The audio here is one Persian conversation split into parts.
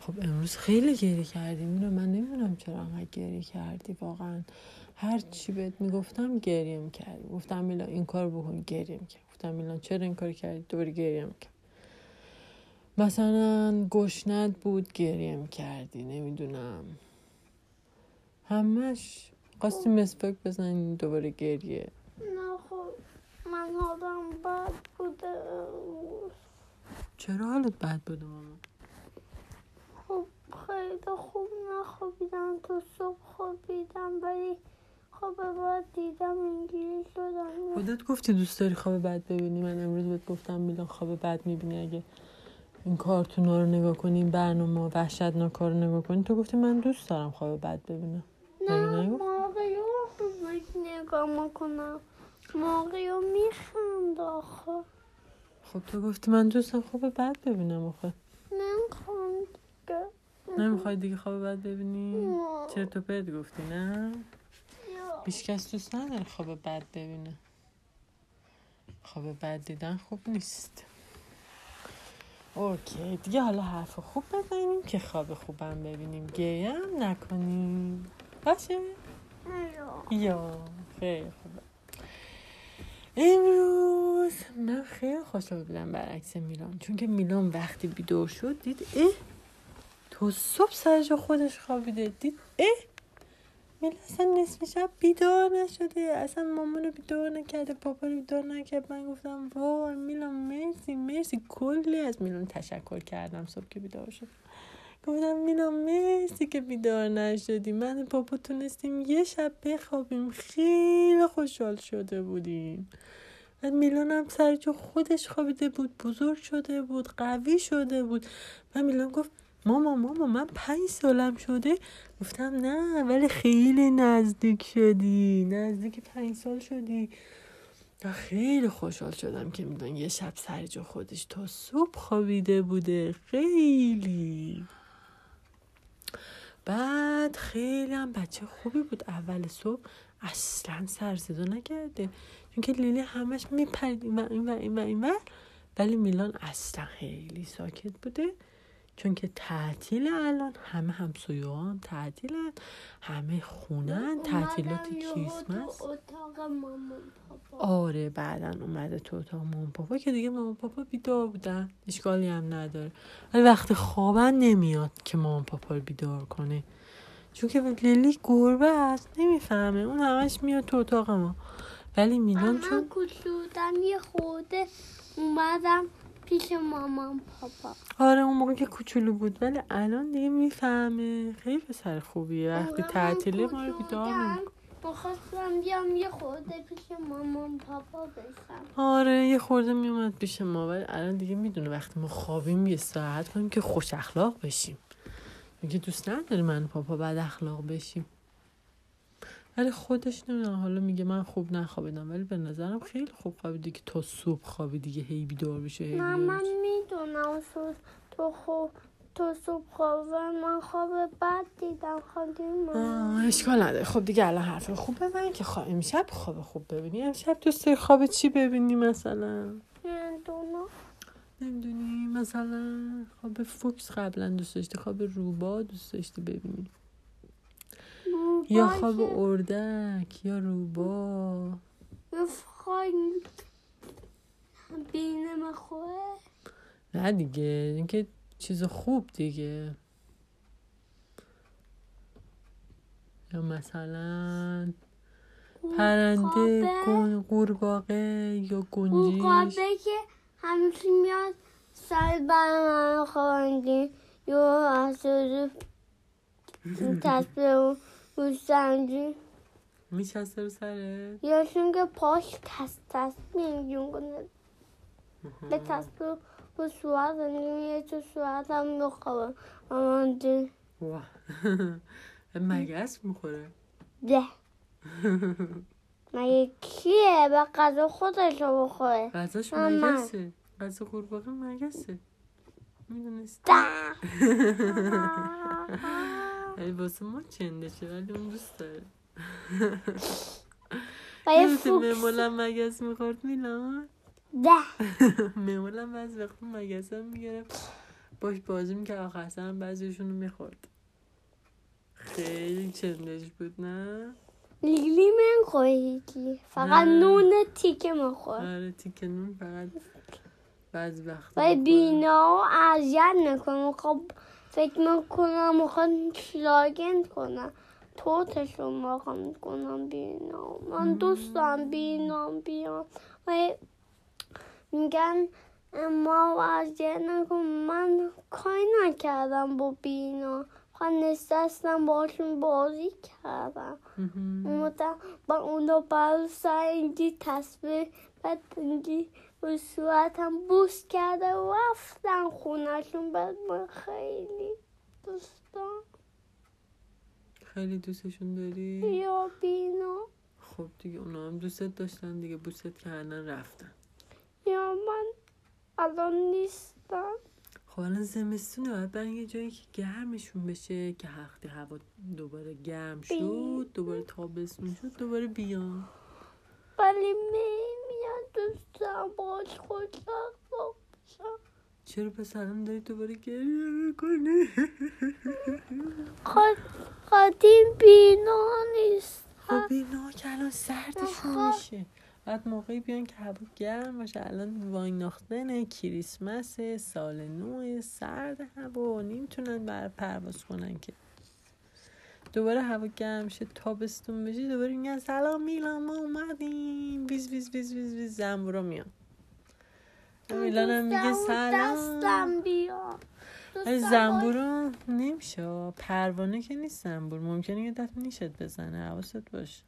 خب امروز خیلی گریه کردی. میرو من نمی‌دونم چرا انقدر گریه کردی. واقعا هر چی بهت می‌گفتم گریه می‌کردی گفتم میلان این کار بکن گریه می‌کرد گفتم میلان چرا این کار کردی؟ دوباره گریه می‌کرد مثلا گشنت بود گریه می‌کردی نمی‌دونم. همش قاستی مسواک بزنی دوباره گریه. نه خب من حالم بد بوده. چرا حالت بد بوده؟ ماما خیلی خوب نخوابیدم تو صبح خوابیدم ولی خواب بعد دیدم اینجوری شدم. خودت گفتی دوست داری خواب بد ببینی. من امروز بهت گفتم میلان خواب بد می‌بینی. اگه این کارتونا رو نگاه کنی این برنامه وحشتناک رو نگاه کنی تو گفتی من دوست دارم خواب بد ببینم. نه؟ ماقیو رو نگاه می‌کنم. ماقیو میخند آخه خب تو گفتی من دوست دارم خواب بد ببینم آخه. نمی‌خوام دیگه. نمی‌خوای دیگه خواب بد ببینی. چرا تو پرت گفتی نه؟ یا. هیچ دوست نداره خواب بد ببینه. خواب بد دیدن خوب نیست. اوکی دیگه حالا حرف خوب بزنیم که خواب خوبم ببینیم. گریه هم نکنیم. باشه؟ یا. یا خیلی خوبه امروز من خیلی خوشحال بودم برعکس میلان چون که میلان وقتی بیدار شد دید اه تو صبح سرجا خودش خوابیده. دید اه میلان اصلا نصف شب بیدار نشده. اصلا مامانو بیدار نکرده پاپا رو بیدار نکرد. من گفتم وای میلان مرسی مرسی. کلی از میلان تشکر کردم صبح که بیدار شد گفتم میلان مرسی که بیدار نشدی. من پاپا تونستیم یه شب بخوابیم. خیلی خوشحال شده بودیم. و میلان هم سر خودش خوابیده بود بزرگ شده بود قوی شده بود. و میلان گفت ماما ماما من پنج سالم شده. گفتم نه ولی خیلی نزدیک شدی. نزدیک پنج سال شدی. خیلی خوشحال شدم که میلان یه شب سر جا خودش تا صبح خوابیده بوده. خیلی. بعد خیلی هم بچه خوبی بود. اول صبح اصلا سر صدا نکرده. چون که لیلی همش میپرید این و این و این و. ولی میلان اصلا خیلی ساکت بوده. چون که تعطیل الان همه همسایه هم تعطیلن همه خونن تعطیلات کریسمس. آره بعدا اومده تو اتاق مامان پاپا که دیگه مامان پاپا بیدار بودن. اشکالی هم نداره. ولی وقتی خوابن نمیاد که مامان پاپا رو بیدار کنه. چون که لیلی گربه است نمی‌فهمه. اون همش میاد تو اتاق ما ولی میلان چون کوچولوتم یه خورده اومدم پیش مامان پاپا. آره اون موقع که کوچولو بود ولی الان دیگه می‌فهمه. خیلی پسر خوبیه. وقتی تعطیله ما رو بیدار می‌خواستم بیام یه خورده پیش مامان پاپا بشم. آره یه خورده میومد پیش ما ولی الان دیگه می‌دونه وقتی ما خوابیم یه ساعت کنیم که خوش اخلاق بشیم. میگه دوست نداری من پاپا بد اخلاق بشیم. ولی خودش نمی‌دونم حالا میگه من خوب نخوابیدم ولی به نظرم خیلی خوب خوابیدی که تا صبح خوابی دیگه هی بیدار بشه هی بیدار من. می‌دونم تو تو خوب تو صبح خوابه من خواب بد دیدم آه، اشکال نداره. خب دیگه الان حرف خوب بزن که خواب امشب خواب خوب ببینی امشب دوست داری خواب چی ببینی مثلا؟ نمی‌دونم. نمی‌دونی؟ مثلا خواب فوکس قبلا دوست داشتی خواب روبا دوست داشتی ببینی؟ یا خواب اردک یا روبا. بینم خواه نه دیگه اینکه چیز خوب دیگه. یا مثلا پرنده گن- قورباغه یا گنجیش. قابه که همیشه میاد سر بر من خواهندی یا از روز و روزنجی میچسته رو سرت یا که پاش تس تس میگون کنه به تصبیه و صورت یه تو صورت هم میخوابه مامانجی واه. مگس می‌خوره ده مگه کیه به غذا خودش رو بخوره غذاش. مگسه غذا قورباغه مگسه می‌دونست ده ولی واسه ما چندشه ولی اون دوست داره و ممولم مگس می‌خورد میلان ده ممولم بعض وقت مگس هم می‌گرفت باش بازی می‌کرد آخر سر هم بعضیشون رو می‌خورد خیلی چندش بود نه لیلی من خواهیدی فقط. نون تیکه میخور آره تیکه نون فقط بعضی وقت و بینا اذیت نکنم خب فکر می‌کنم می‌خواد شلاگند کنم توتشو می‌خوام کنم بینا من دوستم بینام بیام. و میگن ما اذیت نکن من کاری نکردم با بینا. فقط نشستم باشون بازی کردم. مهم. اومدم با اونا بر سر اینجی تصویر بعد اینجی به صورتم بوس کرده و رفتم خونشون بعد من خیلی دوستم خیلی دوستشون داری؟ یا بینا. خب دیگه اونا هم دوستت داشتن دیگه بوست کردن رفتن. یا من الان نیستم. خب الان زمستونه باید برن یه جایی که گرمشون بشه که وقتی هوا دوباره گرم شد دوباره تابستون شد دوباره بیان ولی دوستم باش خوشحال باشم چرا پس الان داری دوباره گریه می‌کنی؟ خودیم بینا نیست. خب بینا که الان سردشون آها. میشه. بعد موقعی بیان که هوا گرم باشه. الان Weihnachten ه کریسمس سال نو سرد هوا. نمی‌تونن بر پرواز کنن که. دوباره هوا گرم شه تابستون بشه دوباره میگن سلام میلان ما اومدیم. ویز ویز ویز ویز ویز زنبورا میان. میلان هم میگه سلام. دستم بیا زنبورو نمیشه پروانه که نیست زنبور. ممکنه یه دفعه نیشت بزنه. حواست باشه.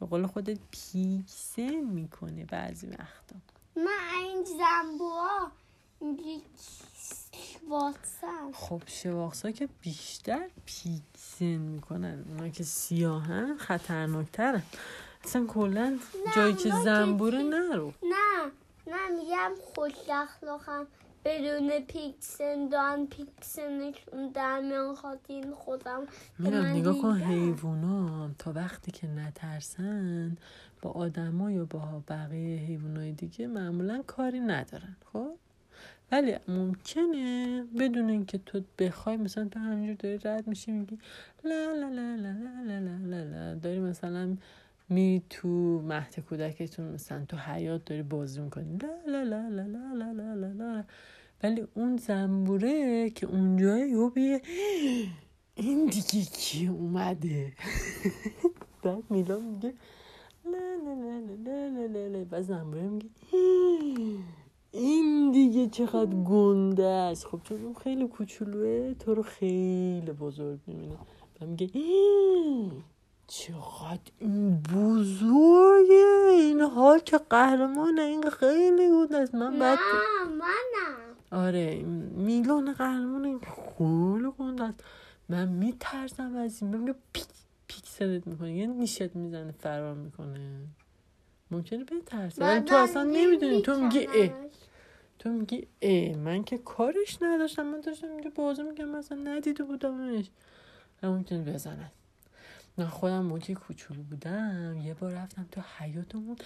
به قول خودت پیکسل می‌کنه بعضی وقتا. من این زنبورا واتسن خب شواخصا که بیشتر پیکسل می‌کنن اونا که سیاهن خطرناکترن اصلا کلا جایی که زنبوره نرو. نه نه میگم خوش اخلاقم بدون پیکسن دارن پیکسنشون در میان خاطین خودم. میرم نگاه کن. حیوونا تا وقتی که نترسن با آدما یا با بقیه حیوانای دیگه معمولا کاری ندارن. خب؟ ولی ممکنه بدون اینکه تو بخوای مثلا تو همینجور داری رد میشی میگی لا لا لا لا لا لا لا لا داری مثلا می تو مهد کودکتون مثلا تو حیات داری بازی می‌کنی لا لا لا لا لا لا لا لا ولی اون زنبوره که اونجای یهو بیه این دیگه کی اومده بعد میلا میگه لا لا لا لا لا لا لا بعد زنبوره میگه این دیگه چقدر گنده است. خب چون اون خیلی کوچولوه تو رو خیلی بزرگ می‌بینه. و میگه چقدر این بزرگه. این حال که قهرمانه این خیلی گنده است. من بعد آره میلان قهرمان این خیلی گنده است. من میترسم از این. میگه پیک پیکسلت می‌کنه یه نیشت می‌زنه فرار می‌کنه. ممکنه بترسه ولی تو اصلا نمی‌دونی. تو میگی اه. تو میگی اه. من که کارش نداشتم. من داشتم اینجا بازی میگم مثلا ندیده بودمش ممکنه بزنن. من خودم موقعی کوچولو بودم. یه بار رفتم تو حیاتمون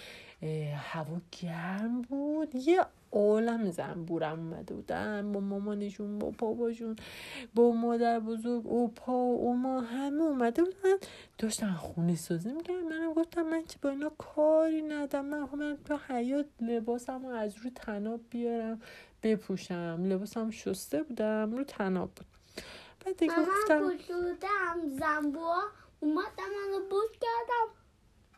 هوا گرم بود. یه عالم زنبورم اومده بودن با مامانشون با باباشون با مادر بزرگ اوپا و اوما همه اومده بودن. داشتن خونه سازی می‌کردن. منم گفتم من که با اینا کاری ندارم. من خودم تو حیات لباسم رو از رو تناب بیارم بپوشم. لباسم شسته بودم رو تناب بود. بعد دیگه من گفتم بودم زنبورا اومدم منو بود کردم.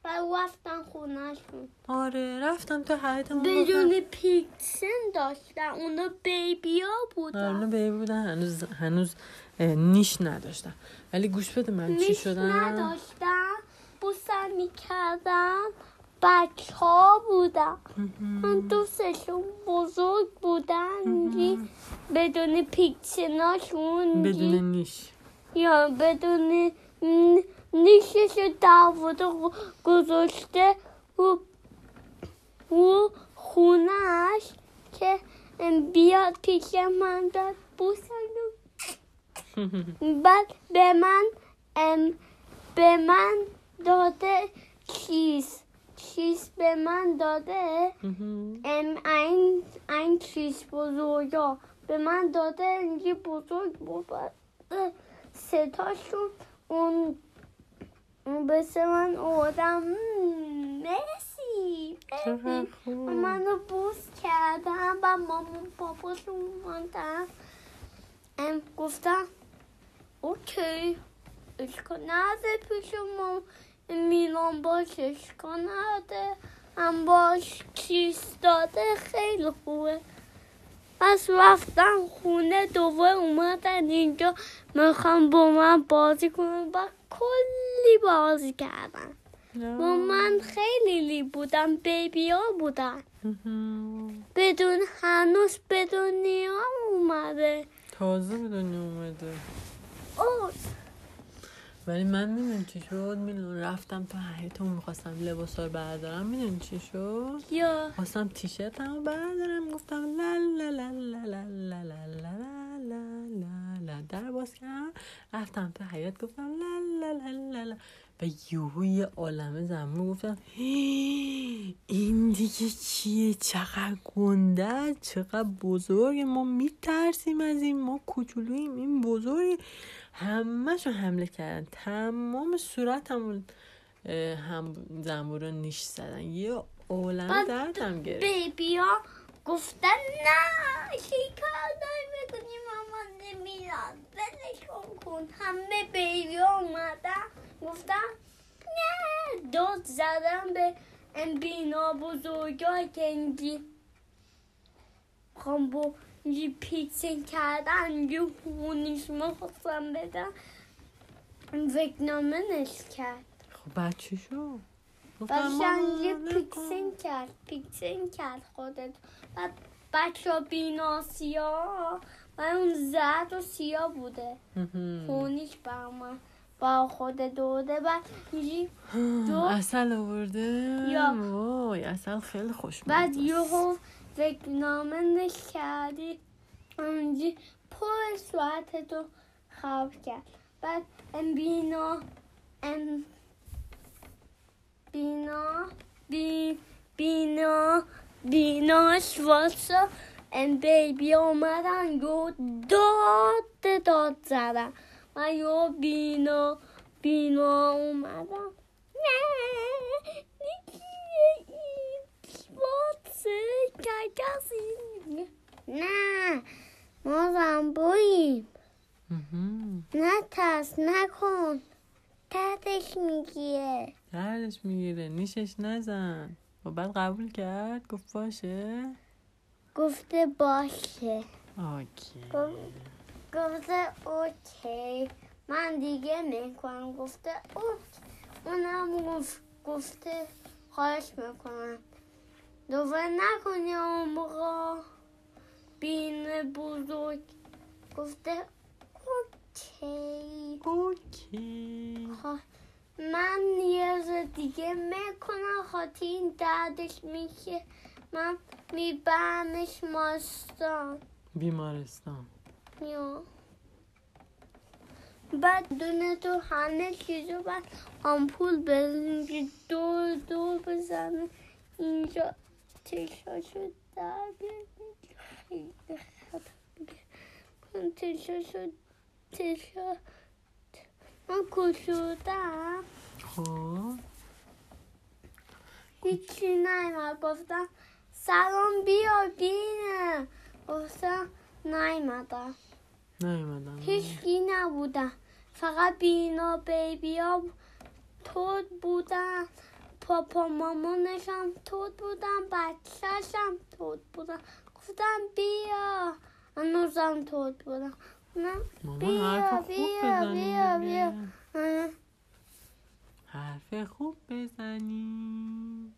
و رفتم خونهشون. آره رفتم تو حیاتمون بدون پیکسن داشتن اونا بیبی ها آره اونا بودن بیبی بودن هنوز هنوز نیش نداشتن. ولی گوش بده من چی نیش شدم؟ نداشتن بوسم می‌کردم بچه ها بودن من دوستشون بزرگ بودن بدون پیکسناشون بدون نیش. یا بدون نیشش دعوت گذاشته و و خونش که بیاد پیش من داد بوسم بعد به من ام، به من داده چیز چیز به من داده ام این این چیز بزرگا به من داده اینجی بزرگ بود ستاشون اون اون به من آدم مرسی مرسی خوب منو بوس کردم و مامان پاپاشون ماندم ام گفتم اوکی اشکال نده پیش ما میلان باش اشکال نده هم باش کیس داده خیلی خوبه پس رفتم خونه دوباره اومدن اینجا. می‌خوام با من بازی کنم و کلی بازی کردن. با من خیلی لی بودم بیبی ها بودن. بدون هنوز به دنیا اومده. تازه به دنیا اومده. او ولی من می‌دونی چی شد میلون رفتم تو حیاط می‌خواستم لباسا رو بردارم می‌دونی چی شد یا خواستم تیشرت هم بردارم گفتم لا لا لا لا لا لا لا لا لا لا لا لا در باز کردم رفتم تو حیاط گفتم لا لا لا لا لا و یهو یه عالمه زنبور گفتم "هی، این دیگه چیه چقدر گنده چقدر بزرگ ما میترسیم از این ما کوچولوییم این بزرگ همهشون حمله کردن. تمام صورت همون هم زنبورا نیش زدن. یه بعد دردم گرفت. بیبی ها گفتن نه شکار نمی‌کنی مامان نمیاد ولشون کن. همه بیبی ها اومدن گفتن نه داد زدن به این بینا بزرگا که اینجی. اینجی پیکسین کردن اینجی هونیش ما خواستم بدن وکنامه نش کرد. خب بعد چی شد گفتم بعدش مامان، یه. پیکسین کرد پیکسین کرد خودت. بعد بچه بینا سیاه و اون زرد و سیاه بوده. خونیش با من با خود دوده بعد دو اصل آورده یا. وای اصل خیلی خوش بعد یهو وکنامه نش کردی اونجی پر صورتتو خراب کرد. بعد ام بینا ام بینا بی بینا بیناش واسه. ام بیبی اومدن یو داد داد زدن. و یو بینا بینا اومدن نه نیکیه این واسه کسی نه ما زنبوریم مهم. نه ترس نکن. تحتش می‌گیره. دردش می‌گیره. نیشش نزن. و بعد قبول کرد. گفت باشه. گفته باشه. آکی گفت- گفته اوکی. من دیگه می‌کنم گفته اوکی. اونم گفت گفته خواهش می‌کنم. دوباره نکنی اون موقع بین بزرگ گفته اوکی اوکی من یه روز دیگه می‌کنم خاطر این دردش میشه من میبرمش ماستان بیمارستان یا بعد دونه تو همه چیزو بعد آمپول بزنی دور دور بزنه اینجا تشاشو در بیاری. تشو تشو من کشودم خب هیچی نایمد گفتم سلام بیا بینه. گفتم نایمدم نایمدم هیچی نبودم. فقط بینا بیبیا تود بودن پاپا مامانشم تود بودن بچهشم تود بودن گفتم بیا هنوزم توت بودم نه بیا بیا بیا بیا حرف خوب بزنی